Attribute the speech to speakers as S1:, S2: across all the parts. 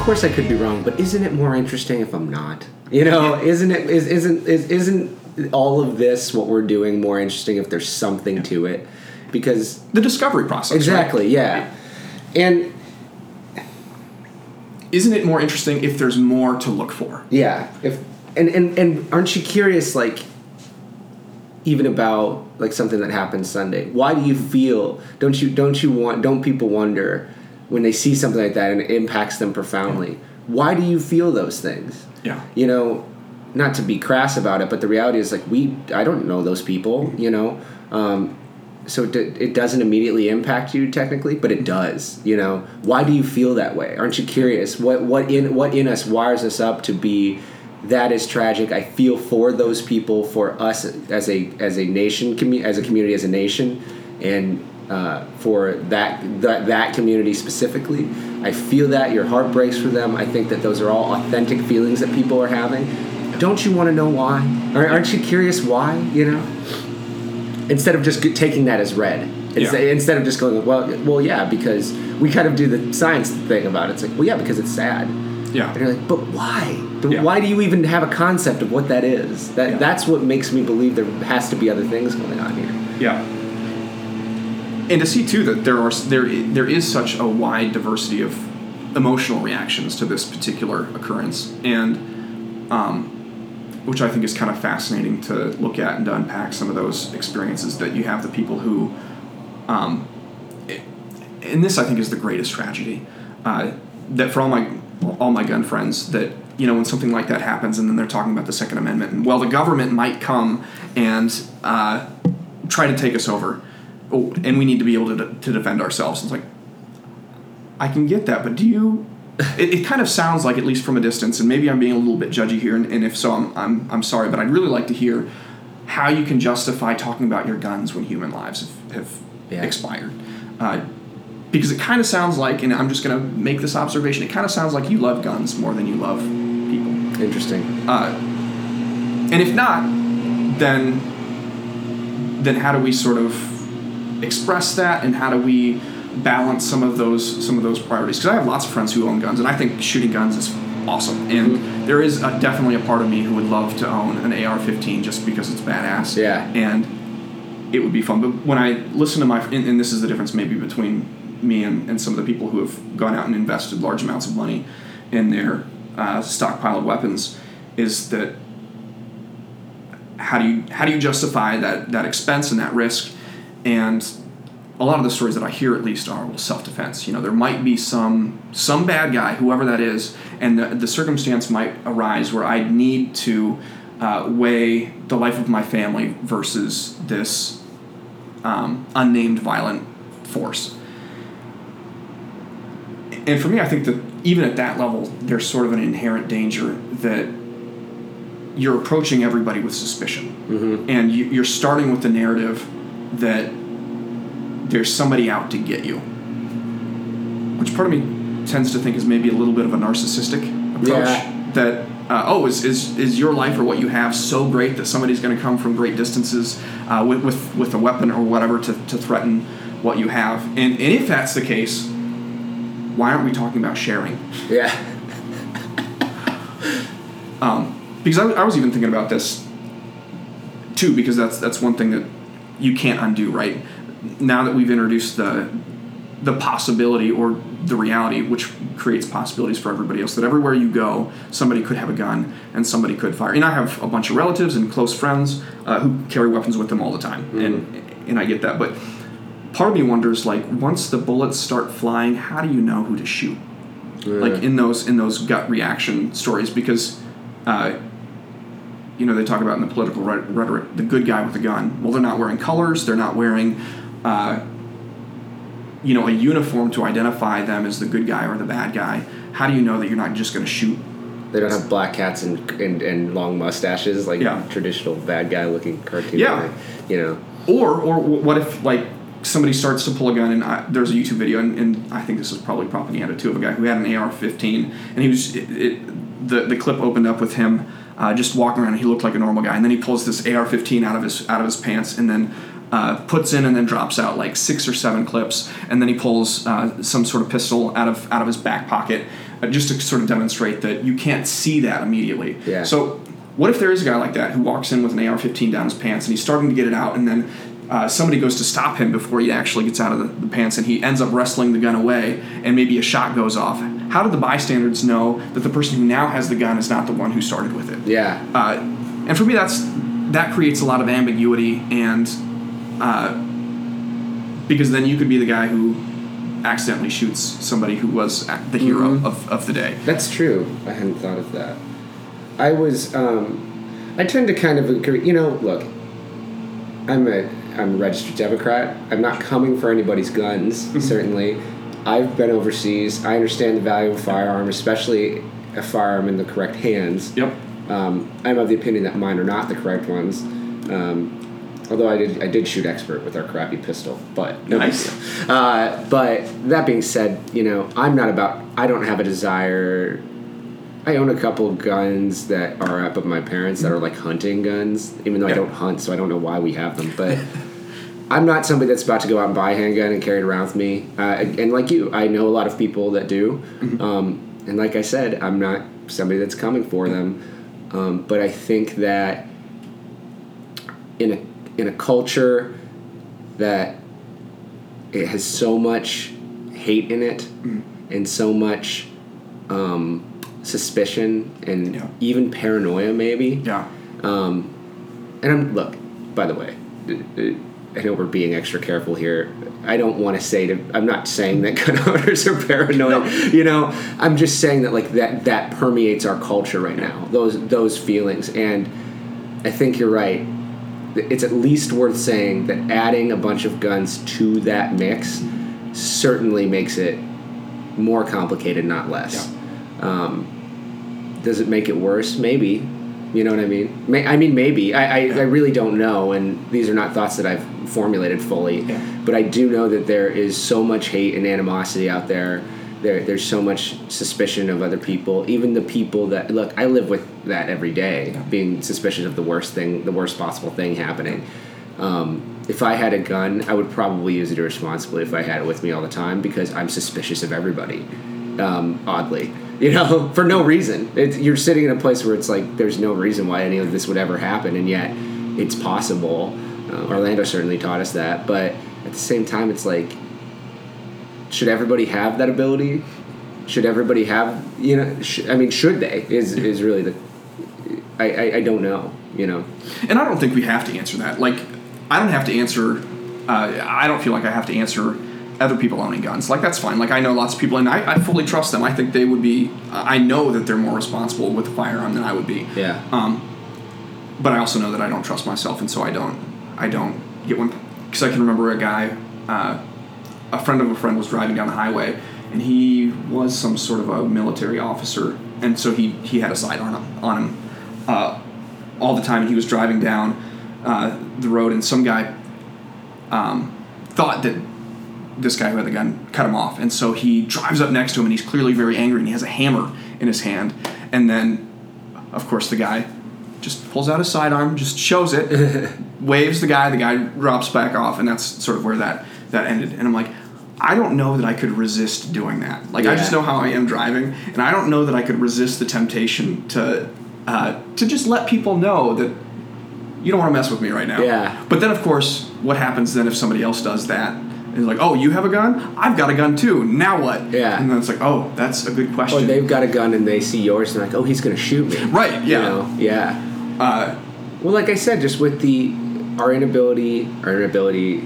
S1: course I could be wrong, but isn't it more interesting if I'm not? You know, isn't it? Is, isn't is, isn't all of this what we're doing more interesting if there's something to it? Because
S2: The discovery process. right?
S1: exactly, yeah, and
S2: Isn't it more interesting if there's more to look for?
S1: Yeah, if and and and aren't you curious, like, even about like something that happened Sunday? Why do you feel? Don't you don't you want? Don't people wonder when they see something like that and it impacts them profoundly? Why do you feel those things?
S2: Yeah.
S1: You know, not to be crass about it, but the reality is like we I don't know those people. You know. Um, so it, it doesn't immediately impact you technically, but it does. You know, why do you feel that way? Aren't you curious? What what in what in us wires us up to be that is tragic. I feel for those people, for us as a as a nation, commu- as a community, as a nation, and uh, for that, that that community specifically. I feel that your heart breaks for them. I think that those are all authentic feelings that people are having. Don't you want to know why? Aren't you curious why? You know instead of just taking that as read. Instead,
S2: Yeah.
S1: instead of just going, well, well, yeah, because we kind of do the science thing about it. It's like, well, yeah, because it's sad.
S2: Yeah.
S1: And you're like, but why?
S2: Yeah.
S1: Why do you even have a concept of what that is? That
S2: Yeah.
S1: that's what makes me believe there has to be other things going on here.
S2: Yeah. And to see too that there are there there is such a wide diversity of emotional reactions to this particular occurrence, and um, which I think is kind of fascinating to look at and to unpack some of those experiences that you have the people who, um, it- and this I think is the greatest tragedy, uh, that for all my all my gun friends that you know when something like that happens and then they're talking about the Second Amendment and well the government might come and uh, try to take us over, oh, and we need to be able to, to defend ourselves. It's like I can get that, but do you? It, it kind of sounds like, at least from a distance, and maybe I'm being a little bit judgy here, and, and if so, I'm, I'm, I'm sorry, but I'd really like to hear how you can justify talking about your guns when human lives have, have
S1: Yeah.
S2: expired. Uh, because it kind of sounds like, and I'm just going to make this observation, it kind of sounds like you love guns more than you love people.
S1: Interesting.
S2: Uh, and if not, then then how do we sort of express that, and how do we balance some of those some of those priorities? Because I have lots of friends who own guns, and I think shooting guns is awesome. And there is a, definitely a part of me who would love to own an AR-15 just because it's badass.
S1: Yeah.
S2: And it would be fun. But when I listen to my, and, and this is the difference maybe between me and, and some of the people who have gone out and invested large amounts of money in their uh, stockpile of weapons, is that how do you how do you justify that that expense and that risk? And a lot of the stories that I hear, at least, are well, self defense. You know, there might be some some bad guy, whoever that is, and the, the circumstance might arise where I need to uh, weigh the life of my family versus this um, unnamed violent force. And for me, I think that even at that level, there's sort of an inherent danger that you're approaching everybody with suspicion,
S1: Mm-hmm.
S2: and you, you're starting with the narrative that there's somebody out to get you, which part of me tends to think is maybe a little bit of a narcissistic approach.
S1: Yeah.
S2: That uh, oh, is, is is your life or what you have so great that somebody's going to come from great distances uh, with, with with a weapon or whatever to, to threaten what you have? And, and if that's the case, why aren't we talking about sharing?
S1: Yeah.
S2: because I, I was even thinking about this too because that's that's one thing that you can't undo right? Now that we've introduced the the possibility or the reality which creates possibilities for everybody else that everywhere you go somebody could have a gun and somebody could fire. And i have a bunch of relatives and close friends uh, who carry weapons with them all the time. And and i get that. But part of me wonders like once the bullets start flying how do you know who to shoot? Like in those in those gut reaction stories because uh, you know they talk about in the political rhetoric the good guy with a gun well they're not wearing colors they're not wearing uh, you know a uniform to identify them as the good guy or the bad guy how do you know that you're not just going to shoot
S1: They don't have black hats and, and, and long mustaches like
S2: Yeah.
S1: traditional bad guy looking cartoon.
S2: Yeah.
S1: guy, You know.
S2: or or what if like somebody starts to pull a gun and I, there's a YouTube video and, and I think this is probably propaganda too of a guy who had an AR-15 and he was it, it, the the clip opened up with him uh, just walking around and he looked like a normal guy and then he pulls this AR-15 out of his out of his pants and then uh, puts in and then drops out like six or seven clips and then he pulls uh, some sort of pistol out of out of his back pocket uh, just to sort of demonstrate that you can't see that immediately.
S1: Yeah.
S2: So, what if there is a guy like that who walks in with an AR-15 down his pants and he's starting to get it out, and then uh, somebody goes to stop him before he actually gets out of the, the pants, and he ends up wrestling the gun away, and maybe a shot goes off. How do the bystanders know that the person who now has the gun is not the one who started with it?
S1: Yeah.
S2: Uh, and for me, that's that creates a lot of ambiguity, and uh, because then you could be the guy who accidentally shoots somebody who was the hero
S1: Mhm.
S2: of, of the day.
S1: That's true. I hadn't thought of that. I was. Um, I tend to kind of agree. You know, look. I'm a I'm a registered Democrat. I'm not coming for anybody's guns. certainly, I've been overseas. I understand the value of a firearm, especially a firearm in the correct hands.
S2: Yep.
S1: Um, I'm of the opinion that mine are not the correct ones. Um, although I did, I did shoot expert with our crappy pistol, but no
S2: Nice.
S1: Uh, but that being said, you know, I'm not about. I don't have a desire. I own a couple guns that are up of my parents that are like hunting guns, even though I don't hunt, so I don't know why we have them. But I'm not somebody that's about to go out and buy a handgun and carry it around with me. Uh, and like you, I know a lot of people that do. Um, and like I said, I'm not somebody that's coming for them. Um, but I think that in a in a culture that it has so much hate in it and so much um, suspicion and
S2: Yeah.
S1: even paranoia, maybe.
S2: Yeah.
S1: Um, and I'm look. By the way, uh, uh, I know we're being extra careful here. I don't want to say to. I'm not saying that gun owners are paranoid.
S2: No.
S1: You know, I'm just saying that like that that permeates our culture right now. Those those feelings, and I think you're right. It's at least worth saying that adding a bunch of guns to that mix certainly makes it more complicated, not less. Um, does it make it worse? Maybe. You know what I mean? May, I mean, maybe. I, I, I really don't know, and these are not thoughts that I've formulated fully.
S2: Yeah.
S1: But I do know that there is so much hate and animosity out there. There, there's so much suspicion of other people. Even the people that look, I live with that every day, being suspicious of the worst thing, the worst possible thing happening. Um, if I had a gun, I would probably use it irresponsibly if I had it with me all the time because I'm suspicious of everybody. Um, oddly, you know, for no reason. It's, you're sitting in a place where it's like there's no reason why any of this would ever happen, and yet it's possible. Uh, Orlando certainly taught us that, but at the same time, it's like, should everybody have that ability? Should everybody have, you know? Sh- I mean, should they? Is is really the? I, I I don't know. You know.
S2: And I don't think we have to answer that. Like, I don't have to answer. Uh, I don't feel like I have to answer other people owning guns. Like that's fine. Like I know lots of people, and I, I fully trust them. I think they would be. I know that they're more responsible with a firearm than I would be.
S1: Yeah.
S2: Um, but I also know that I don't trust myself, and so I don't. I don't. Get one because I can remember a guy, uh, a friend of a friend was driving down the highway, and he was some sort of a military officer, and so he he had a sidearm on him uh, all the time, and he was driving down uh, the road, and some guy um, thought that this guy who had the gun cut him off, and so he drives up next to him, and he's clearly very angry, and he has a hammer in his hand, and then, of course, the guy just pulls out his sidearm, just shows it, waves the guy, the guy drops back off, and that's sort of where that that ended. And I'm like, I don't know that I could resist doing that. Like I just know how I am driving, and I don't know that I could resist the temptation to uh, to just let people know that you don't want to mess with me right now.
S1: Yeah.
S2: But then, of course, what happens then if somebody else does that? And like, oh, you have a gun? I've got a gun too. Now what?
S1: Yeah.
S2: And then it's like, oh, that's a good question.
S1: Or they've got a gun and they see yours and like, oh, he's gonna shoot me.
S2: Right,
S1: You
S2: yeah.
S1: know? Yeah.
S2: Uh,
S1: Well, like I said, just with the our inability, our inability,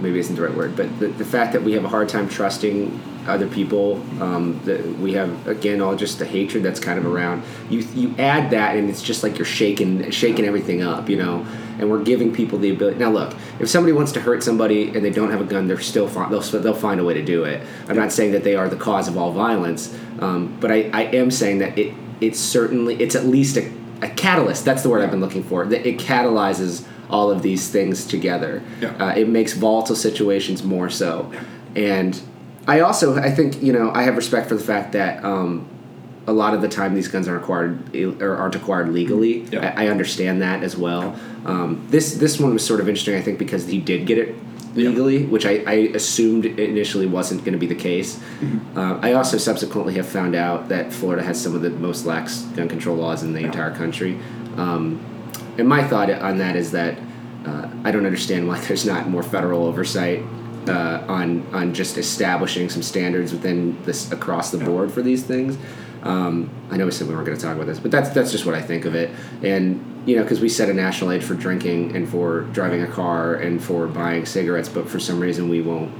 S1: maybe isn't the right word, but the, the fact that we have a hard time trusting other people, um, that we have again all just the hatred that's kind of around. You you add that, and it's just like you're shaking shaking everything up, you know. And we're giving people the ability. Now, look, if somebody wants to hurt somebody and they don't have a gun, they're still fi- they'll they'll find a way to do it. I'm not saying that they are the cause of all violence, um, but I, I am saying that it it's certainly it's at least a, a catalyst. That's the word I've been looking for. That it catalyzes all of these things together.
S2: Yeah.
S1: Uh, it makes volatile situations more so, and I also I think you know I have respect for the fact that um, a lot of the time these guns aren't acquired or aren't acquired legally.
S2: Yeah.
S1: I, I understand that as well. Um, this this one was sort of interesting I think because he did get it legally, which I, I assumed initially wasn't going to be the case.
S2: Mm-hmm.
S1: Uh, I also subsequently have found out that Florida has some of the most lax gun control laws in the entire country. Um, and my thought on that is that uh, I don't understand why there's not more federal oversight uh, on on just establishing some standards within this across the board for these things. Um, I know we said we weren't going to talk about this, but that's that's just what I think of it. And you know, because we set a national age for drinking and for driving a car and for buying cigarettes, but for some reason we won't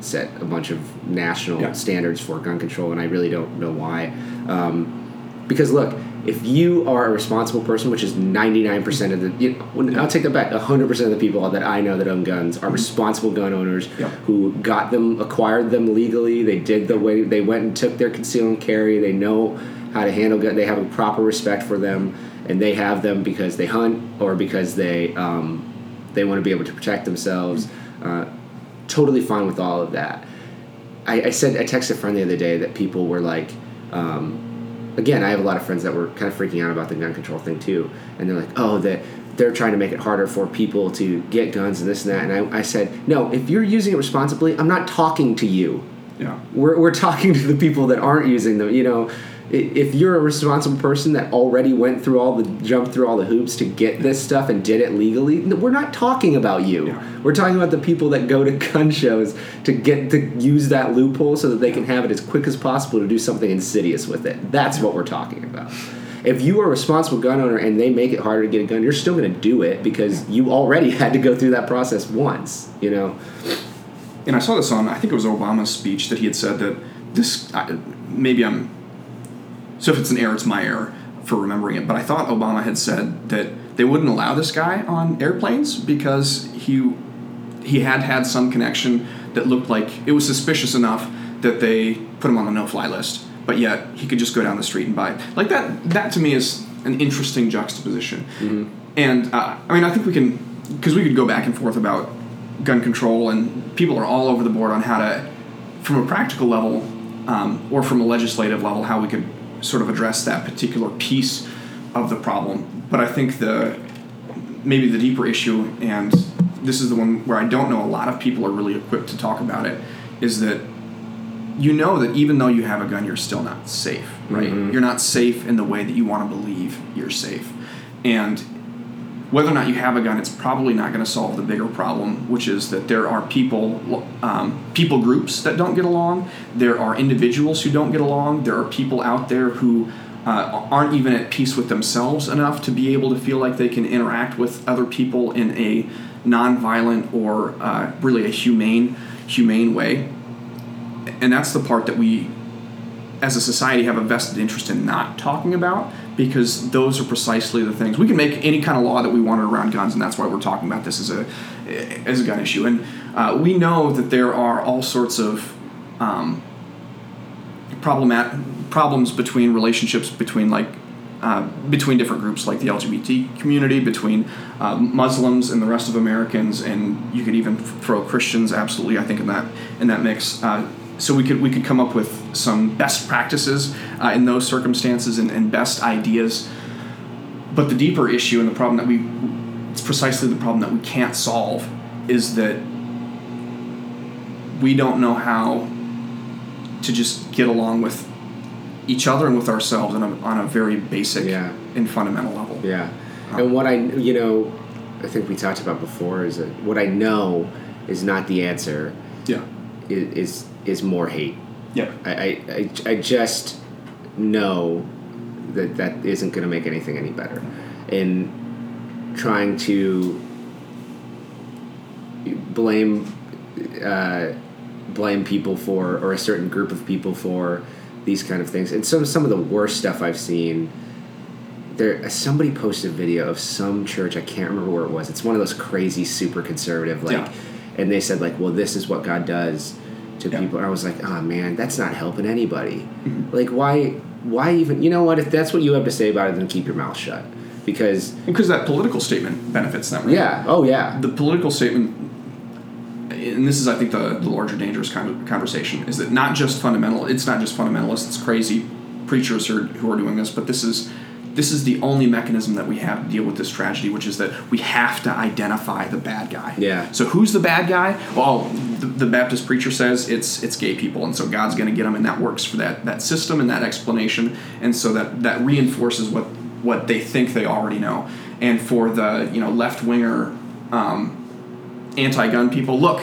S1: set a bunch of national
S2: Yeah.
S1: standards for gun control, and I really don't know why. Um, because look, if you are a responsible person, which is ninety nine percent of the, you know, I'll take that back. hundred percent of the people that I know that own guns are responsible gun owners
S2: Yeah.
S1: who got them, acquired them legally. They did the way they went and took their conceal and carry. They know how to handle gun. They have a proper respect for them, and they have them because they hunt or because they um, they want to be able to protect themselves. Uh, totally fine with all of that. I, I said I texted a friend the other day that people were like, um, again, I have a lot of friends that were kind of freaking out about the gun control thing too, and they're like, oh, that they're trying to make it harder for people to get guns and this and that. And I, I said, no, if you're using it responsibly, I'm not talking to you.
S2: Yeah.
S1: We're, we're talking to the people that aren't using them. You know, if you're a responsible person that already went through all the jumped through all the hoops to get this stuff and did it legally, we're not talking about you. We're talking about the people that go to gun shows to get to use that loophole so that they can have it as quick as possible to do something insidious with it. That's what we're talking about. If you are a responsible gun owner and they make it harder to get a gun, you're still going to do it because you already had to go through that process once. You know.
S2: And I saw this on, I think it was Obama's speech that he had said that this, I, maybe I'm, so if it's an error, it's my error for remembering it. But I thought Obama had said that they wouldn't allow this guy on airplanes because he he had had some connection that looked like it was suspicious enough that they put him on the no-fly list. But yet he could just go down the street and buy it. Like that. That to me is an interesting juxtaposition. And uh, I mean, I think we can because we could go back and forth about gun control, and people are all over the board on how to, from a practical level, um, or from a legislative level, how we could sort of address that particular piece of the problem. But I think the maybe the deeper issue, and this is the one where I don't know a lot of people are really equipped to talk about it, is that you know that even though you have a gun, you're still not safe, right? Mm-hmm. You're not safe in the way that you want to believe you're safe. And whether or not you have a gun, it's probably not going to solve the bigger problem, which is that there are people, um, people groups that don't get along. There are individuals who don't get along. There are people out there who uh, aren't even at peace with themselves enough to be able to feel like they can interact with other people in a nonviolent or uh, really a humane, humane way. And that's the part that we as a society have a vested interest in not talking about because those are precisely the things we can make any kind of law that we want around guns and that's why we're talking about this as a as a gun issue and uh, we know that there are all sorts of um, problemat- problems between relationships between like uh, between different groups like the LGBT community, between uh, Muslims and the rest of Americans, and you could even throw Christians absolutely, I think, in that in that mix. Uh, so we could we could come up with some best practices uh, in those circumstances and, and best ideas. But the deeper issue and the problem that we it's precisely the problem that we can't solve is that we don't know how to just get along with each other and with ourselves on a, on a very basic
S1: Yeah.
S2: and fundamental level.
S1: Yeah. And what I, you know, I think we talked about before is that what I know is not the answer.
S2: Yeah.
S1: Is is, is more hate.
S2: Yeah.
S1: I, I, I, I just know that that isn't going to make anything any better. And trying to blame uh, blame people for or a certain group of people for these kind of things and some some of the worst stuff I've seen there somebody posted a video of some church I can't remember where it was it's one of those crazy super conservative like
S2: Yeah.
S1: and they said like well this is what God does to
S2: Yeah.
S1: people and I was like oh man that's not helping anybody
S2: Mm-hmm.
S1: like why why even you know what if that's what you have to say about it then keep your mouth shut because
S2: Because that political statement benefits them, right?
S1: yeah oh yeah
S2: The political statement, and this is, I think, the, the larger dangerous kind of conversation, is that not just fundamental, it's not just fundamentalists, It's crazy preachers who are, who are doing this, but this is this is the only mechanism that we have to deal with this tragedy, which is that we have to identify the bad guy.
S1: Yeah.
S2: So who's the bad guy? Well, the, the Baptist preacher says it's it's gay people, and so God's going to get them, and that works for that that system and that explanation, and so that that reinforces what what they think they already know. And for the you know left winger, um, anti-gun people, look,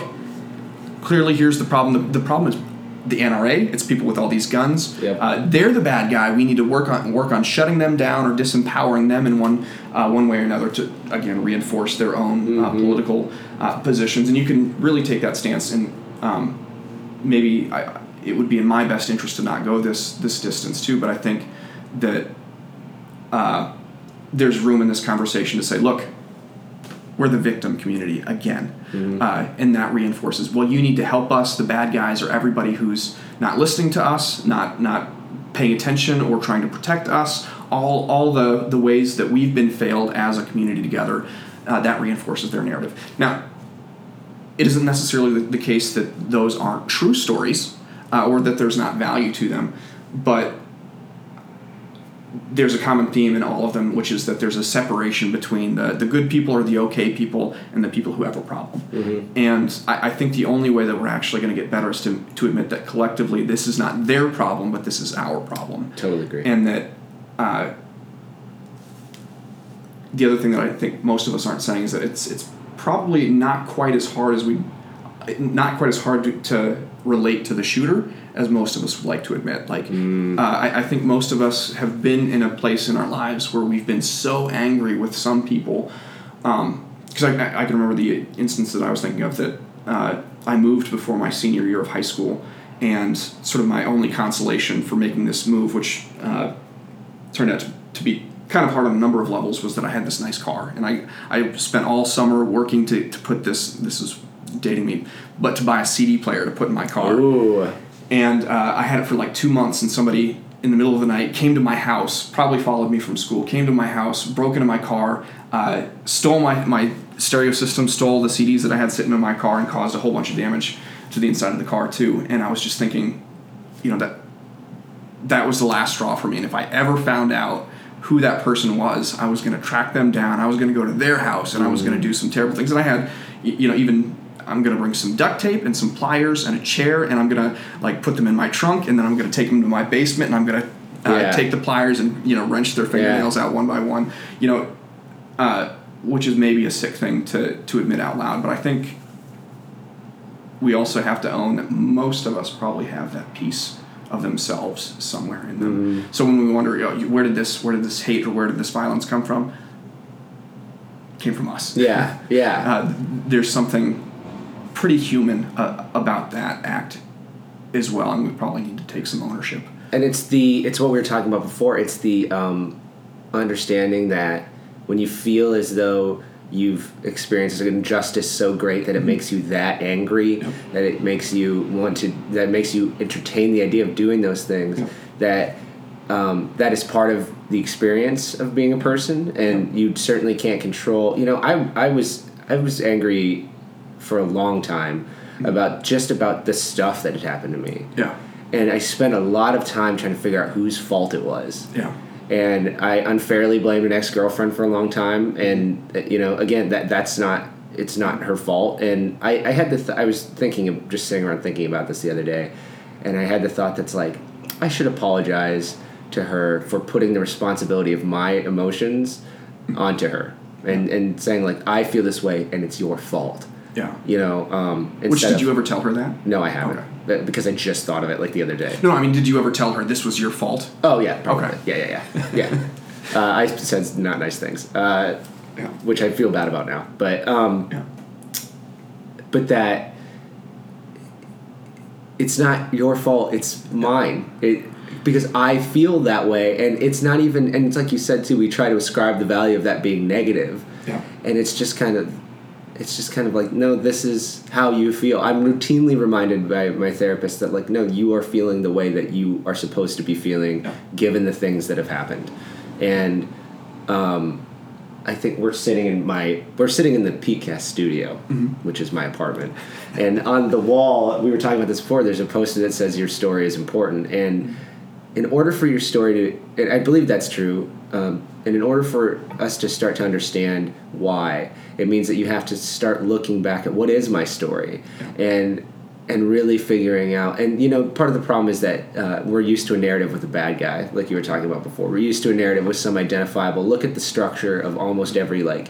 S2: clearly here's the problem. The, the problem is the NRA. It's people with all these guns.
S1: Yep.
S2: Uh, they're the bad guy. We need to work on work on shutting them down or disempowering them in one uh, one way or another to again reinforce their own uh, political uh, positions. And you can really take that stance. And um, maybe I, it would be in my best interest to not go this this distance too. But I think that uh, there's room in this conversation to say, look, we're the victim community again. Uh, and that reinforces, well, you need to help us, the bad guys, or everybody who's not listening to us, not not paying attention or trying to protect us, all, all the, the ways that we've been failed as a community together, uh, that reinforces their narrative. Now, it isn't necessarily the, the case that those aren't true stories uh, or that there's not value to them, but there's a common theme in all of them, which is that there's a separation between the, the good people or the okay people and the people who have a problem. And I, I think the only way that we're actually going to get better is to, to admit that collectively this is not their problem, but this is our problem.
S1: Totally agree.
S2: And that uh, the other thing that I think most of us aren't saying is that it's it's probably not quite as hard as we not quite as hard to, to relate to the shooter as most of us would like to admit. Like, uh, I, I think most of us have been in a place in our lives where we've been so angry with some people. Because I, I, I can remember the instance that I was thinking of that uh, I moved before my senior year of high school, and sort of my only consolation for making this move, which uh, turned out to, to be kind of hard on a number of levels was that I had this nice car and I, I spent all summer working to, to put this this is dating me but to buy a CD player to put in my car
S1: Ooh.
S2: And uh, I had it for like two months and somebody in the middle of the night came to my house probably followed me from school came to my house broke into my car uh, stole my, my stereo system stole the CDs that I had sitting in my car and caused a whole bunch of damage to the inside of the car too and I was just thinking you know that that was the last straw for me. And if I ever found out who that person was, I was going to track them down. I was going to go to their house and I was going to do some terrible things. And I had, you know, even I'm to bring some duct tape and some pliers and a chair and I'm to like put them in my trunk and then I'm to take them to my basement and I'm to uh,
S1: Yeah.
S2: take the pliers and you know wrench their fingernails out one by one. You know, uh, which is maybe a sick thing to to admit out loud, but I think we also have to own that most of us probably have that piece of themselves somewhere in them. So when we wonder, you know, where did this, where did this hate or where did this violence come from? Came from us.
S1: Yeah. Yeah.
S2: Uh, there's something pretty human uh, about that act as well, and we probably need to take some ownership.
S1: and it's the it's what we were talking about before it's the um, understanding that when you feel as though you've experienced an injustice so great that it makes you that angry
S2: Yep.
S1: that it makes you want to that makes you entertain the idea of doing those things
S2: Yep.
S1: that um, that is part of the experience of being a person and you certainly can't control you know I, I was I was angry for a long time about just about the stuff that had happened to me
S2: Yeah,
S1: and I spent a lot of time trying to figure out whose fault it was.
S2: yeah,
S1: And I unfairly blamed an ex girlfriend for a long time, and you know, again, that that's not it's not her fault. And I, I had the th- I was thinking of just sitting around thinking about this the other day, and I had the thought that's like I should apologize to her for putting the responsibility of my emotions onto her, and and saying like I feel this way and it's your fault.
S2: Yeah.
S1: You know, um,
S2: Which did
S1: of-
S2: you ever tell her that?
S1: No, I haven't,
S2: Okay.
S1: Because I just thought of it like the other day.
S2: No, I mean, did you ever tell her this was your fault?
S1: Oh yeah, probably.
S2: Okay.
S1: Yeah, yeah, yeah, yeah. uh, I said not nice things, uh,
S2: Yeah.
S1: which I feel bad about now. But um,
S2: Yeah.
S1: but that it's not your fault. It's mine. It because I feel that way, and it's not even. And it's like you said too. We try to ascribe the value of that being negative,
S2: Yeah.
S1: and it's just kind of. It's just kind of like no, this is how you feel. I'm routinely reminded by my therapist that like no, you are feeling the way that you are supposed to be feeling,
S2: Yeah.
S1: given the things that have happened, and um, I think we're sitting in my we're sitting in the PCast studio, which is my apartment, and on the wall we were talking about this before. There's a poster that says your story is important, and in order for your story to, and I believe that's true, um, and in order for us to start to understand why, it means that you have to start looking back at what is my story, and and really figuring out. And you know, part of the problem is that uh, we're used to a narrative with a bad guy, like you were talking about before. We're used to a narrative with some identifiable. Look at the structure of almost every like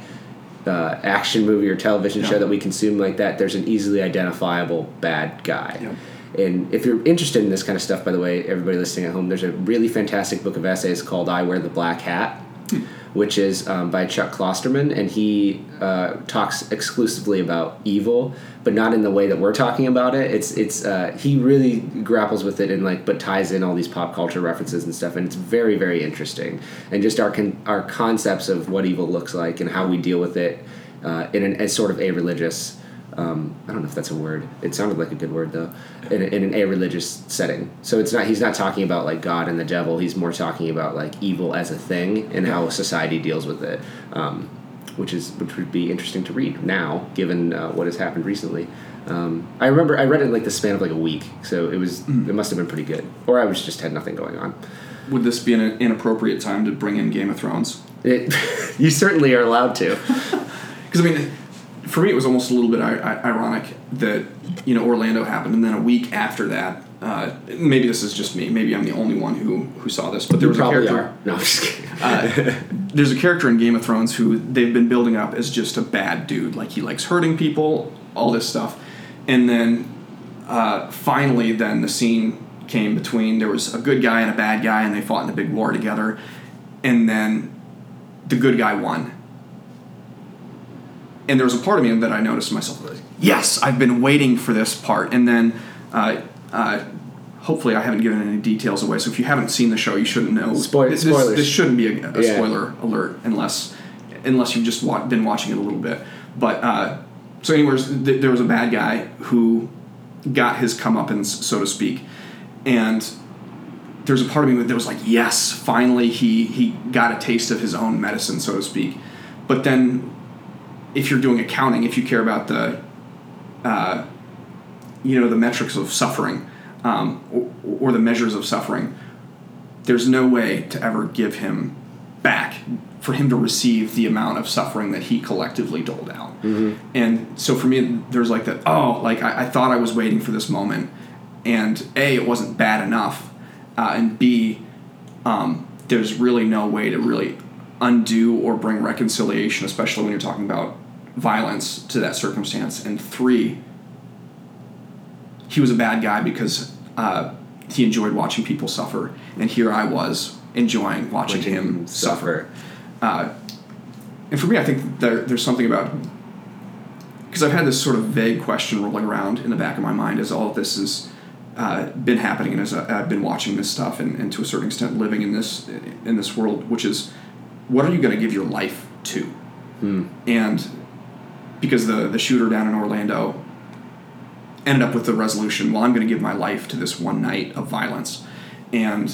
S1: uh, action movie or television
S2: Yeah.
S1: show that we consume like that. There's an easily identifiable bad guy.
S2: Yeah.
S1: And if you're interested in this kind of stuff, by the way, everybody listening at home, there's a really fantastic book of essays called "I Wear the Black Hat," which is um, by Chuck Klosterman, and he uh, talks exclusively about evil, but not in the way that we're talking about it. It's it's uh, he really grapples with it and like, but ties in all these pop culture references and stuff, and it's very very interesting. And just our con- our concepts of what evil looks like and how we deal with it uh, in an as sort of a religious. Um, I don't know if that's a word. It sounded like a good word though, in, in an a-religious setting. So it's not. He's not talking about like God and the devil. He's more talking about like evil as a thing and how society deals with it, um, which is which would be interesting to read now, given uh, what has happened recently. Um, I remember I read it in like the span of like a week, so it was it must have been pretty good, or I was just had nothing going on.
S2: Would this be an inappropriate time to bring in Game of Thrones?
S1: It, you certainly are allowed to.
S2: Because I mean, for me, it was almost a little bit ironic that you know Orlando happened, and then a week after that, uh, maybe this is just me. Maybe I'm the only one who who saw this, but there
S1: You
S2: was a character.
S1: are. No, I'm just kidding.
S2: Uh, there's a character in Game of Thrones who they've been building up as just a bad dude. Like he likes hurting people, all this stuff. And then uh, finally, then the scene came between there was a good guy and a bad guy, and they fought in a big war together. And then the good guy won. And there was a part of me that I noticed myself, like, yes, I've been waiting for this part. And then uh, uh, hopefully I haven't given any details away. So if you haven't seen the show, you shouldn't know.
S1: Spoil-
S2: this, this-. This shouldn't be a, a
S1: Yeah.
S2: spoiler alert unless unless you've just wa- been watching it a little bit. But uh, so, anyways, th- there was a bad guy who got his comeuppance, so to speak, and there's a part of me that was like, yes, finally he he got a taste of his own medicine, so to speak. But then, if you're doing accounting, if you care about the uh, you know the metrics of suffering um, or, or the measures of suffering there's no way to ever give him back for him to receive the amount of suffering that he collectively doled out. And so for me there's like that oh like I, I thought i was waiting for this moment and a it wasn't bad enough uh, and b um, there's really no way to really undo or bring reconciliation especially when you're talking about violence to that circumstance. And three he was a bad guy because uh, he enjoyed watching people suffer, and here I was enjoying watching,
S1: Watching
S2: him
S1: him
S2: suffer. Uh, and for me, I think there, there's something about because I've had this sort of vague question rolling around in the back of my mind as all of this has uh, been happening, and as I- I've been watching this stuff, and, and to a certain extent living in this in this world, which is what are you going to give your life to? And because the the shooter down in Orlando ended up with the resolution well i'm going to give my life to this one night of violence. And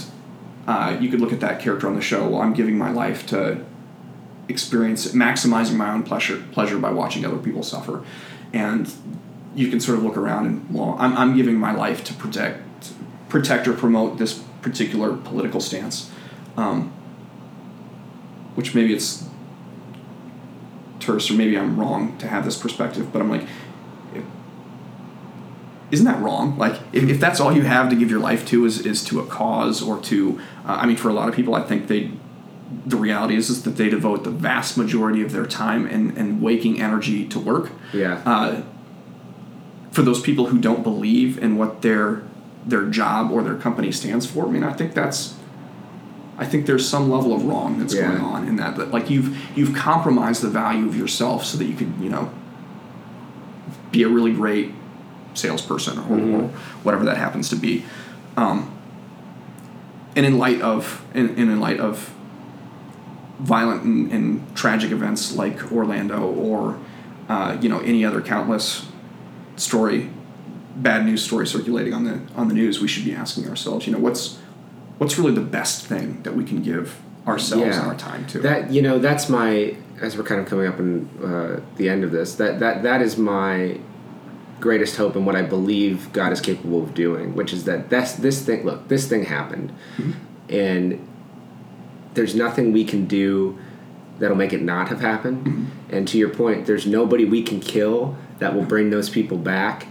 S2: uh, you could look at that character on the show well i'm giving my life to experience maximizing my own pleasure pleasure by watching other people suffer. And you can sort of look around and well i'm, I'm giving my life to protect protect or promote this particular political stance. Um, which maybe it's terse or maybe i'm wrong to have this perspective but i'm like isn't that wrong? Like, if, if that's all you have to give your life to is, is to a cause or to, uh, I mean, for a lot of people, I think they, the reality is, is that they devote the vast majority of their time and, and waking energy to work.
S1: Yeah.
S2: Uh, for those people who don't believe in what their their job or their company stands for, I mean, I think that's, I think there's some level of wrong that's
S1: Yeah.
S2: going on in that. That like you've you've compromised the value of yourself so that you could you know be a really great salesperson or, or whatever that happens to be. Um, and in light of and, and in light of violent and, and tragic events like Orlando or uh, you know any other countless story, bad news story circulating on the on the news, we should be asking ourselves, you know, what's what's really the best thing that we can give ourselves
S1: Yeah.
S2: and our time to.
S1: That you know, that's my as we're kind of coming up in uh, the end of this. That that that is my greatest hope and what I believe God is capable of doing, which is that that's this thing. Look, this thing happened, and there's nothing we can do that'll make it not have happened. And to your point, there's nobody we can kill that will bring those people back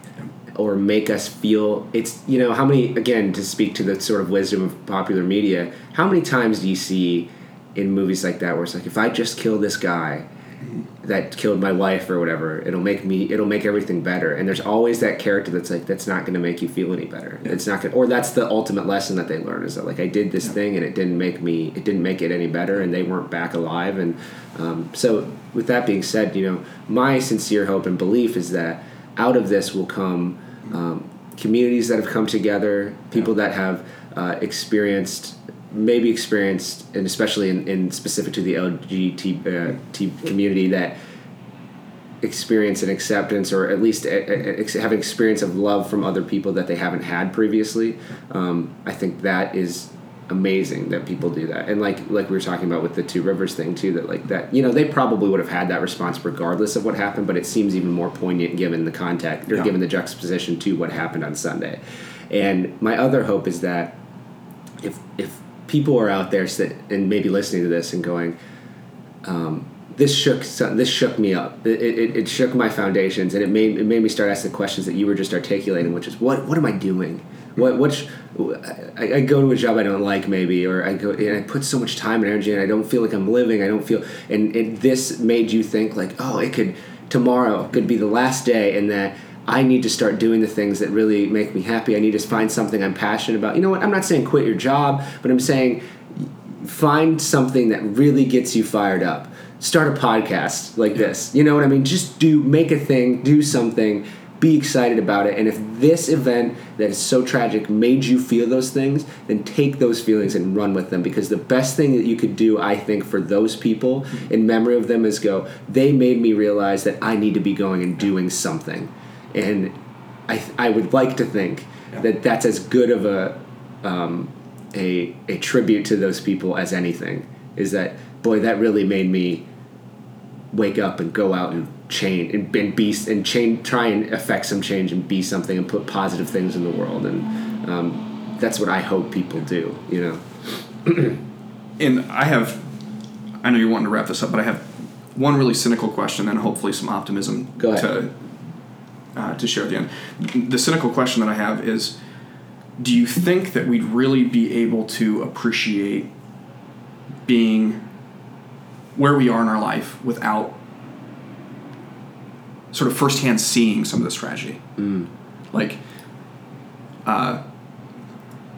S1: or make us feel it's you know how many again to speak to the sort of wisdom of popular media how many times do you see in movies like that where it's like if i just kill this guy that killed my wife or whatever it'll make me it'll make everything better. And there's always that character that's like that's not going to make you feel any better. It's not going or that's the ultimate lesson that they learn is that like i did this thing and it didn't make me it didn't make it any better and they weren't back alive. And um, so with that being said you know my sincere hope and belief is that out of this will come um, communities that have come together people that have uh, experienced maybe experienced and especially in, in specific to the lgbt uh, T community that experience and acceptance or at least a, a, have an experience of love from other people that they haven't had previously um, i think that is amazing that people do that. And like like we were talking about with the two rivers thing too that like that you know they probably would have had that response regardless of what happened but it seems even more poignant given the context or
S2: Yeah.
S1: given the juxtaposition to what happened on sunday. And my other hope is that if if people are out there sit, and maybe listening to this and going um, this shook this shook me up. It, it, it shook my foundations and it made it made me start asking the questions that you were just articulating which is what what am I doing what what I, I go to a job I don't like maybe or I go and I put so much time and energy and I don't feel like I'm living I don't feel and, and this made you think like oh it could tomorrow could be the last day and that I need to start doing the things that really make me happy I need to find something I'm passionate about you know what I'm not saying quit your job but I'm saying find something that really gets you fired up. Start a podcast like this. You know what I mean? Just do make a thing, do something, be excited about it. And if this event that is so tragic made you feel those things, then take those feelings and run with them because the best thing that you could do, I think, for those people in memory of them is go, they made me realize that I need to be going and doing something. And I, I would like to think that that's as good of a um, a, a tribute to those people as anything is that boy that really made me wake up and go out and change and, and be and change try and affect some change and be something and put positive things in the world. And um, that's what I hope people do you know?
S2: And I have, I know you're wanting to wrap this up, but I have one really cynical question and hopefully some optimism to uh, to share at the end. The cynical question that I have is, do you think that we'd really be able to appreciate being where we are in our life without sort of firsthand seeing some of this tragedy?
S1: Mm.
S2: Like, uh,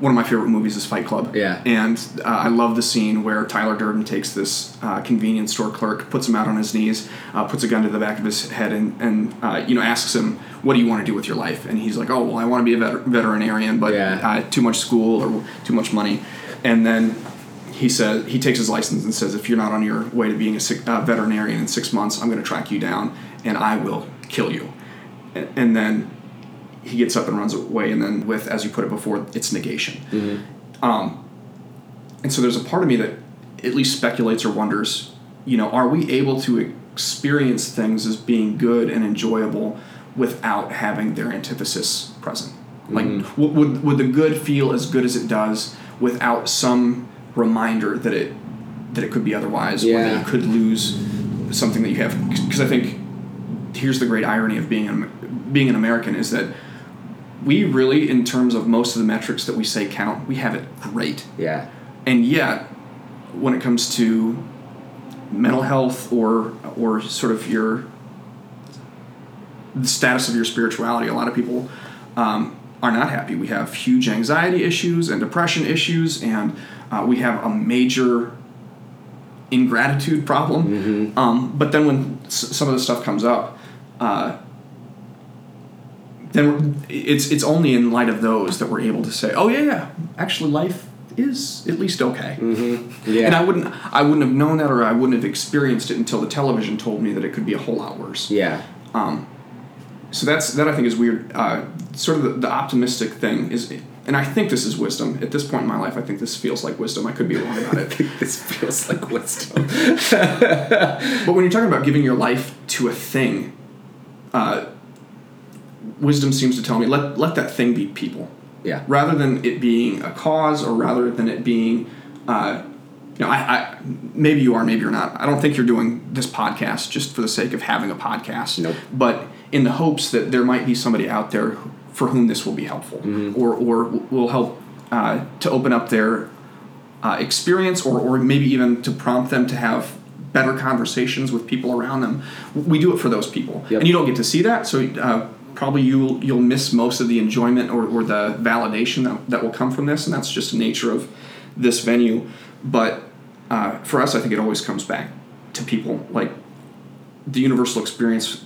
S2: one of my favorite movies is Fight Club.
S1: Yeah.
S2: And uh, I love the scene where Tyler Durden takes this uh, convenience store clerk, puts him out on his knees, uh, puts a gun to the back of his head, and, and uh, you know asks him, "What do you want to do with your life?" And he's like, "Oh, well, I want to be a vet- veterinarian, but
S1: Yeah.
S2: uh, too much school or too much money." And then he says he takes his license and says, "If you're not on your way to being a sick, uh, veterinarian in six months, I'm going to track you down and I will kill you." And, then he gets up and runs away, and then with, as you put it before, it's negation. Um, and so there's a part of me that at least speculates or wonders, you know, are we able to experience things as being good and enjoyable without having their antithesis present? Like, w- would, would the good feel as good as it does without some reminder that it that it could be otherwise, or that
S1: Yeah.
S2: you could lose something that you have? Because I think here's the great irony of being an, being an American is that we really, in terms of most of the metrics that we say count, we have it great.
S1: yeah
S2: And yet, when it comes to mental health or or sort of your the status of your spirituality, a lot of people um, are not happy. We have huge anxiety issues and depression issues, and uh, we have a major ingratitude problem. Um, but then when s- some of this stuff comes up, uh, then it's it's only in light of those that we're able to say, oh yeah, yeah, actually life is at least okay.
S1: yeah
S2: And I wouldn't I wouldn't have known that or I wouldn't have experienced it until the television told me that it could be a whole lot worse.
S1: yeah Um,
S2: So that's that I think is weird. Uh, sort of the, the optimistic thing is, and I think this is wisdom. At this point in my life, I think this feels like wisdom. I could be wrong about it.
S1: this feels like wisdom
S2: But when you're talking about giving your life to a thing, uh, wisdom seems to tell me let let that thing be people
S1: Yeah.
S2: rather than it being a cause or rather than it being uh, you know I, I maybe you are maybe you're not i don't think you're doing this podcast just for the sake of having a podcast
S1: Nope.
S2: but in the hopes that there might be somebody out there for whom this will be helpful
S1: Mm-hmm.
S2: or, or will help uh, to open up their uh, experience or, or maybe even to prompt them to have better conversations with people around them. We do it for those people.
S1: Yep.
S2: and you don't get to see that so uh, probably you'll you'll miss most of the enjoyment or, or the validation that, that will come from this and that's just the nature of this venue. But uh, for us i think it always comes back to people like the universal experience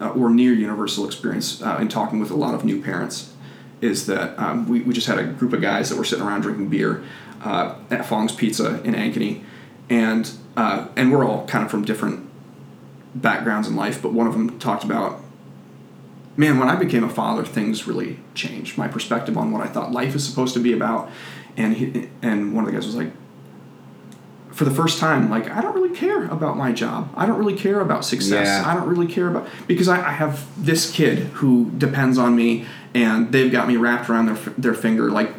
S2: uh, or near universal experience uh, in talking with a lot of new parents is that um, we, we just had a group of guys that were sitting around drinking beer uh, at Fong's Pizza in Ankeny, and uh, and we're all kind of from different backgrounds in life, but one of them talked about, man, when I became a father, things really changed. My perspective on what I thought life is supposed to be about, and he, and one of the guys was like, for the first time, like I don't really care about my job. I don't really care about success.
S1: Yeah.
S2: I don't really care about because I, I have this kid who depends on me, and they've got me wrapped around their their finger. Like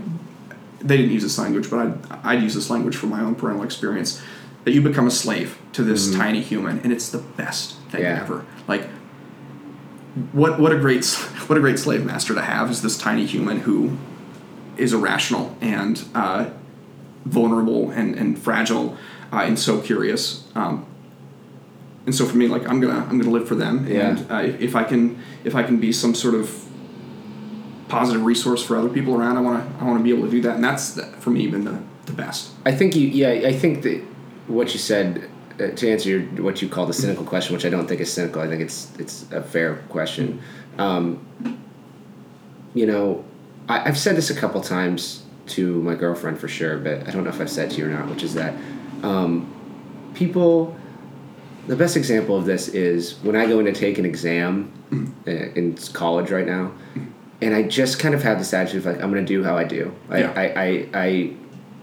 S2: they didn't use this language, but I'd, I'd use this language for my own parental experience. That you become a slave to this tiny human, and it's the best thing
S1: Yeah.
S2: ever. Like what what a great what a great slave master to have is this tiny human who is irrational and uh, vulnerable and, and fragile uh, and so curious. Um, and so for me, like I'm gonna I'm gonna live for them.
S1: Yeah.
S2: And uh, if, if I can if I can be some sort of positive resource for other people around, I wanna I wanna be able to do that. And that's for me been the, the best.
S1: I think you. Yeah, I think that what you said uh, to answer your what you call the cynical question, which I don't think is cynical. I think it's it's a fair question. Um, you know, I, I've said this a couple times to my girlfriend for sure, but I don't know if I've said to you or not. Which is that um, people. The best example of this is when I go in to take an exam uh, in college right now, and I just kind of have this attitude of like I'm going to do how I do. I,
S2: Yeah.
S1: I, I, I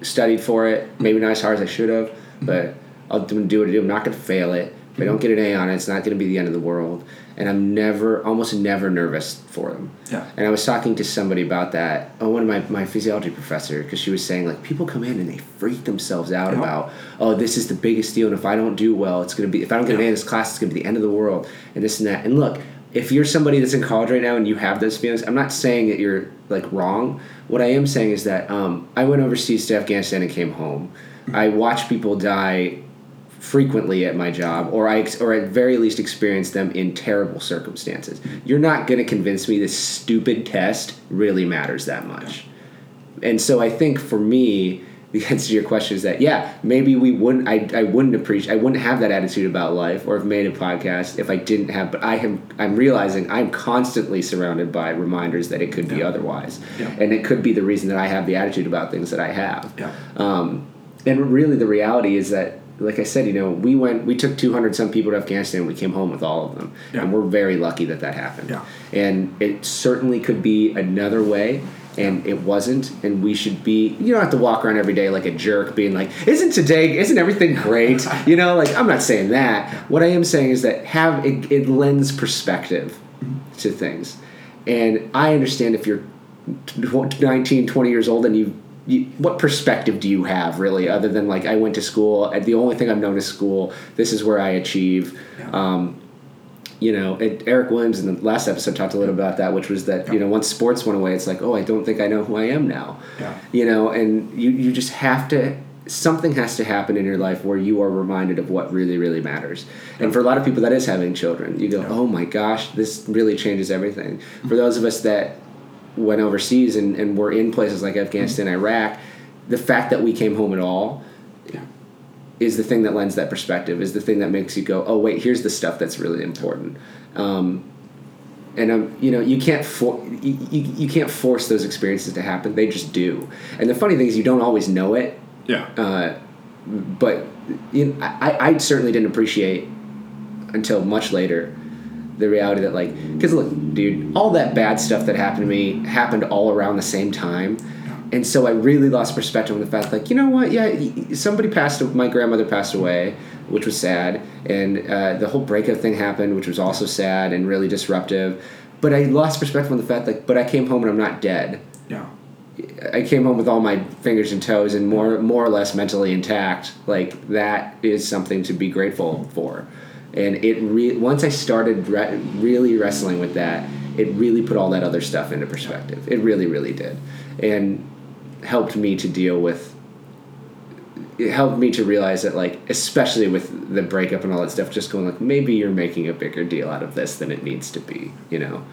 S1: studied for it, maybe not as hard as I should have, but I'll do, do what I do. I'm not going to fail it. If I don't get an A on it, it's not going to be the end of the world. And I'm never, almost never nervous for them.
S2: Yeah.
S1: And I was talking to somebody about that. Oh, one of my, my physiology professor, because she was saying like people come in and they freak themselves out
S2: Yeah.
S1: about, oh, this is the biggest deal, and if I don't do well, it's going to be if I don't get an A in this class, it's going to be the end of the world, and this and that. And look, if you're somebody that's in college right now and you have those feelings, I'm not saying that you're like wrong. What I am saying is that um, I went overseas to Afghanistan and came home. I watch people die frequently at my job, or I ex- or at very least experience them in terrible circumstances. You're not going to convince me this stupid test really matters that much. And so I think for me, the answer to your question is that yeah, maybe we wouldn't. I, I wouldn't appreciate. I wouldn't have that attitude about life or have made a podcast if I didn't have. But I am. I'm realizing I'm constantly surrounded by reminders that it could be
S2: Yeah.
S1: otherwise,
S2: Yeah.
S1: and it could be the reason that I have the attitude about things that I have.
S2: Yeah.
S1: Um, and really, the reality is that, like I said, you know, we went, we took 200 some people to Afghanistan. We came home with all of them,
S2: Yeah.
S1: and we're very lucky that that happened.
S2: Yeah.
S1: And it certainly could be another way, and it wasn't. And we should be. You don't have to walk around every day like a jerk, being like, "Isn't today? Isn't everything great?" you know, like I'm not saying that. What I am saying is that have it, it lends perspective to things, and I understand if you're 19 20 years old and you, you what perspective do you have really other than like i went to school and the only thing i've known is school this is where i achieve.
S2: Yeah.
S1: um, you know and eric williams in the last episode talked a little about that which was that you know once sports went away it's like oh i don't think i know who i am now.
S2: Yeah.
S1: you know and you, you just have to something has to happen in your life where you are reminded of what really really matters. And for a lot of people that is having children. You go oh my gosh this really changes everything. For those of us that went overseas and, and were in places like afghanistan iraq the fact that we came home at all
S2: Yeah.
S1: is the thing that lends that perspective is the thing that makes you go oh wait here's the stuff that's really important. Um, and um, you know you can't for you, you, you can't force those experiences to happen. They just do. And the funny thing is you don't always know it.
S2: Yeah.
S1: uh, but you know, I, I certainly didn't appreciate until much later the reality that like because look dude all that bad stuff that happened to me happened all around the same time and so i really lost perspective on the fact like you know what yeah somebody passed my grandmother passed away which was sad and uh, the whole breakup thing happened which was also sad and really disruptive but I lost perspective on the fact like, but I came home and I'm not dead.
S2: Yeah.
S1: I came home with all my fingers and toes and more more or less mentally intact. Like that is something to be grateful for. And it re- once I started re- really wrestling with that, it really put all that other stuff into perspective. It really, really did, and helped me to deal with. It helped me to realize that, like, especially with the breakup and all that stuff, just going like, maybe you're making a bigger deal out of this than it needs to be, you know.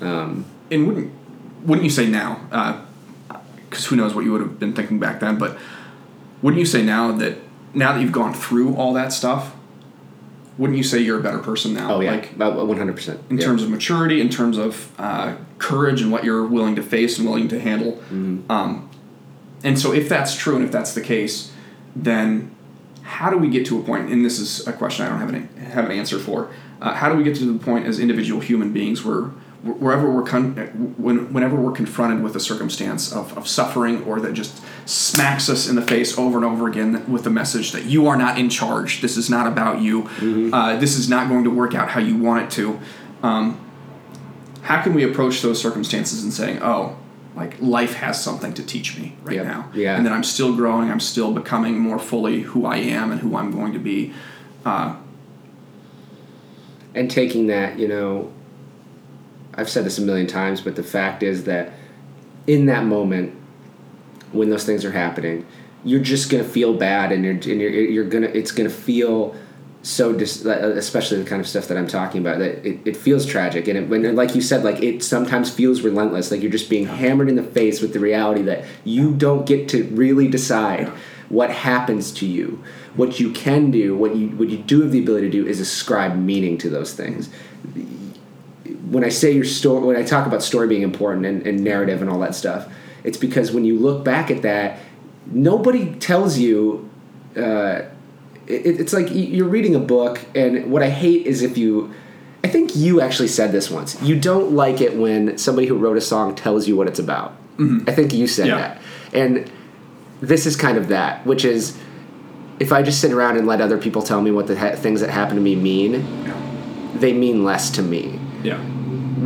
S1: Um,
S2: and wouldn't wouldn't you say now? Because uh, who knows what you would have been thinking back then? But wouldn't you say now that now that you've gone through all that stuff, wouldn't you say you're a better person now?
S1: Oh yeah,
S2: like
S1: about one hundred percent.
S2: In terms of maturity, in terms of uh, courage and what you're willing to face and willing to handle.
S1: Mm-hmm.
S2: Um, and so, if that's true and if that's the case, then how do we get to a point? And this is a question I don't have an have an answer for. Uh, how do we get to the point as individual human beings where wherever we're con- when, whenever we're confronted with a circumstance of, of suffering or that just smacks us in the face over and over again with the message that you are not in charge this is not about you mm-hmm. uh, this is not going to work out how you want it to um, how can we approach those circumstances and saying oh like life has something to teach me right
S1: yep.
S2: now
S1: yeah.
S2: and that i'm still growing i'm still becoming more fully who i am and who i'm going to be uh,
S1: and taking that you know I've said this a million times, but the fact is that in that moment, when those things are happening, you're just gonna feel bad, and you're and you're, you're gonna it's gonna feel so dis- uh, especially the kind of stuff that I'm talking about that it, it feels tragic. And it, when like you said like it sometimes feels relentless like you're just being hammered in the face with the reality that you don't get to really decide what happens to you. What you can do what you what you do have the ability to do is ascribe meaning to those things when I say your story, when I talk about story being important and, and narrative and all that stuff, it's because when you look back at that, nobody tells you. Uh, it, it's like you're reading a book, and what I hate is if you. I think you actually said this once. You don't like it when somebody who wrote a song tells you what it's about.
S2: Mm-hmm.
S1: I think you said
S2: yeah.
S1: that, and this is kind of that, which is if I just sit around and let other people tell me what the ha- things that happen to me mean,
S2: yeah.
S1: they mean less to me.
S2: Yeah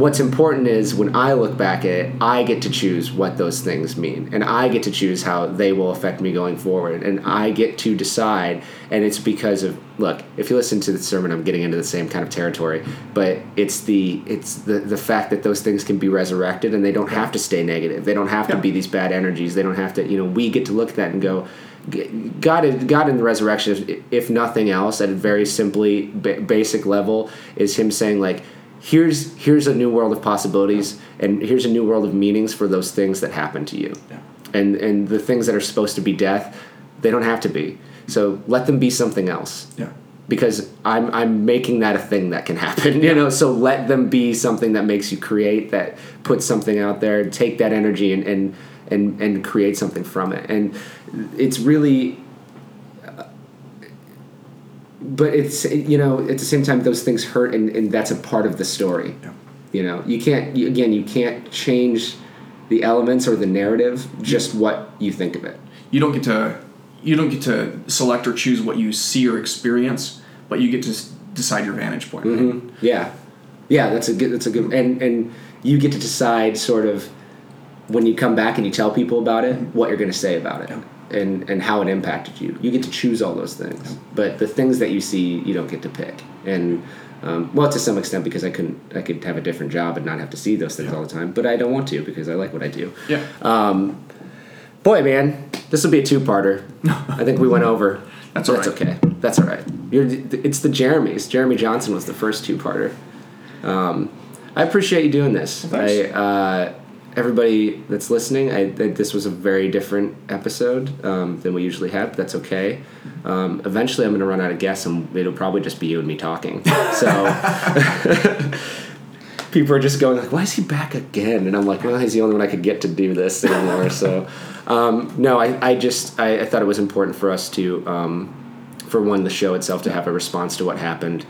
S1: what's important is when I look back at it, I get to choose what those things mean, and I get to choose how they will affect me going forward, and I get to decide. And it's because of look, if you listen to the sermon, I'm getting into the same kind of territory, but it's the it's the the fact that those things can be resurrected, and they don't have to stay negative. They don't have
S2: yeah.
S1: to be these bad energies. They don't have to. You know, we get to look at that and go. God, God in the resurrection, if nothing else, at a very simply basic level, is Him saying like, here's here's a new world of possibilities and here's a new world of meanings for those things that happen to you
S2: yeah.
S1: and and the things that are supposed to be death they don't have to be so let them be something else
S2: yeah
S1: because I'm I'm making that a thing that can happen, you know. So let them be something that makes you create, that puts something out there, take that energy and and and, and create something from it. And it's really but it's you know at the same time those things hurt and, and that's a part of the story
S2: yeah.
S1: you know you can't you, again you can't change the elements or the narrative just what you think of it
S2: you don't get to you don't get to select or choose what you see or experience but you get to decide your vantage point right?
S1: mm-hmm. yeah yeah that's a good that's a good and and you get to decide sort of when you come back and you tell people about it what you're going to say about it
S2: yeah
S1: and and how it impacted you. You get to choose all those things, but the things that you see, you don't get to pick. And um, well, to some extent, because I couldn't, I could have a different job and not have to see those things
S2: yeah.
S1: all the time. But I don't want to because I like what I do.
S2: Yeah.
S1: Um, boy, man, this will be a two-parter. I think we went over.
S2: That's
S1: That's
S2: right.
S1: okay. That's all right. You're, it's the Jeremys. Jeremy Johnson was the first two-parter. Um, I appreciate you doing this.
S2: Well,
S1: I. Uh, everybody that's listening, I, this was a very different episode um, than we usually have. But that's okay. Um, eventually, I'm going to run out of guests, and it'll probably just be you and me talking. So people are just going like, "Why is he back again?" And I'm like, "Well, he's the only one I could get to do this anymore." so um, no, I, I just I, I, thought it was important for us to, um, for one, the show itself to have a response to what happened.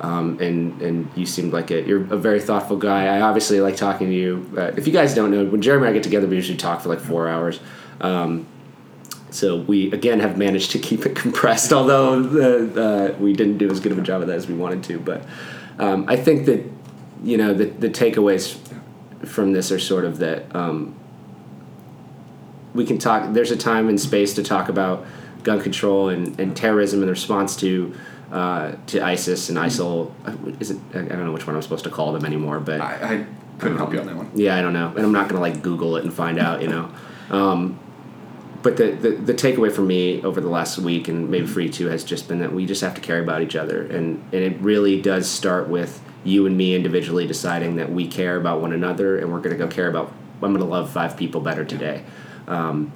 S1: Um, and and you seemed like a you're a very thoughtful guy. I obviously like talking to you. Uh, if you guys don't know, when Jeremy and I get together, we usually talk for like four hours. Um, so we again have managed to keep it compressed, although the, uh, we didn't do as good of a job of that as we wanted to. But um, I think that you know the the takeaways from this are sort of that um, we can talk. There's a time and space to talk about gun control and, and terrorism in response to uh, to ISIS and ISIL. Is it? I don't know which one I'm supposed to call them anymore, but
S2: I, I couldn't help you on that one.
S1: yeah, I don't know, and I'm not gonna like Google it and find out, you know. Um, but the, the the takeaway for me over the last week and maybe for you too has just been that we just have to care about each other, and and it really does start with you and me individually deciding that we care about one another, and we're gonna go care about. I'm gonna love five people better today, um,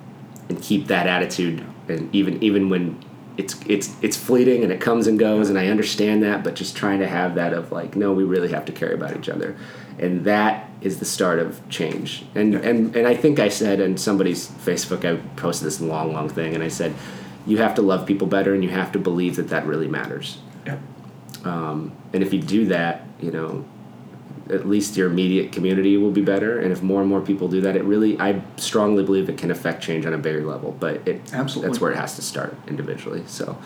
S1: and keep that attitude, and even even when. It's it's it's fleeting and it comes and goes and I understand that but just trying to have that of like no we really have to care about each other and that is the start of change. And
S2: Yeah.
S1: and and I think I said in somebody's Facebook, I posted this long, long thing, and I said, you have to love people better, and you have to believe that that really matters.
S2: Yeah.
S1: Um, and if you do that, you know, at least your immediate community will be better. And if more and more people do that, it really, I strongly believe it can affect change on a bigger level. But it
S2: Absolutely.
S1: that's where it has to start individually. So.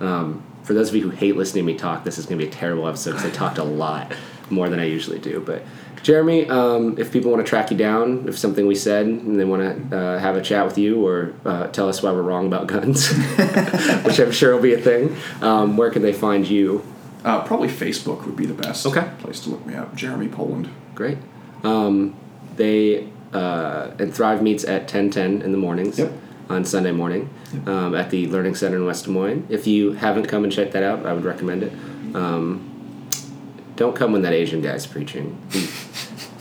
S1: Um, for those of you who hate listening to me talk, this is going to be a terrible episode because I talked a lot more than I usually do. But Jeremy, um, if people want to track you down, if something we said and they want to uh, have a chat with you or uh, tell us why we're wrong about guns, which I'm sure will be a thing, um, where can they find you?
S2: Uh, probably Facebook would be the best
S1: Okay.
S2: place to look me up. Jeremy Poland.
S1: Great. Um, they uh, and Thrive meets at ten ten in the mornings
S2: Yep.
S1: on Sunday morning um, at the Learning Center in West Des Moines. If you haven't come and checked that out, I would recommend it. Um, don't come when that Asian guy's preaching. He,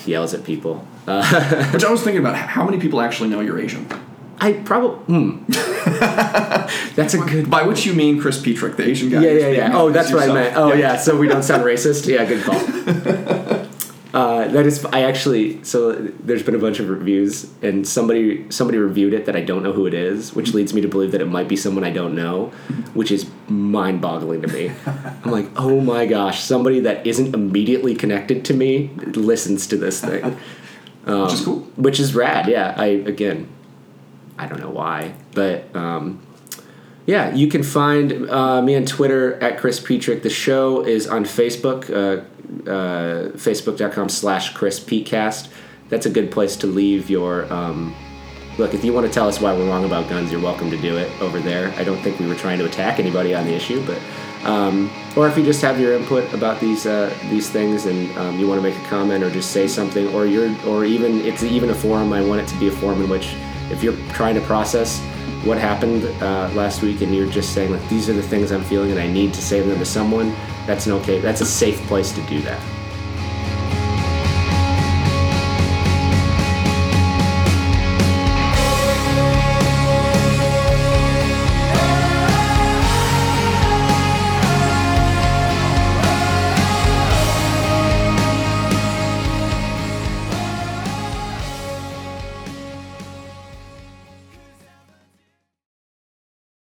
S1: he yells at people. Uh,
S2: Which I was thinking about. How many people actually know you're Asian?
S1: I probably. Hmm. That's a good.
S2: By which you mean Chris Petrick, the Asian guy.
S1: Yeah, yeah, yeah. Oh, that's what I meant. Oh, yeah. So we don't sound racist. Yeah, good call. Uh, that is, I actually. So there's been a bunch of reviews, and somebody somebody reviewed it that I don't know who it is, which leads me to believe that it might be someone I don't know, which is mind-boggling to me. I'm like, oh my gosh, somebody that isn't immediately connected to me listens to this thing,
S2: Which is cool.
S1: which is rad. Yeah, I again, I don't know why, but. Um, yeah, you can find uh, me on Twitter at Chris Petrick. The show is on Facebook, uh, uh, facebook.com slash Chris Petecast. That's a good place to leave your. Um, look, if you want to tell us why we're wrong about guns, you're welcome to do it over there. I don't think we were trying to attack anybody on the issue, but. Um, or if you just have your input about these uh, these things and um, you want to make a comment or just say something, or you're or even it's even a forum. I want it to be a forum in which if you're trying to process what happened uh, last week and you're just saying like these are the things I'm feeling and I need to say them to someone, that's an okay. That's a safe place to do that.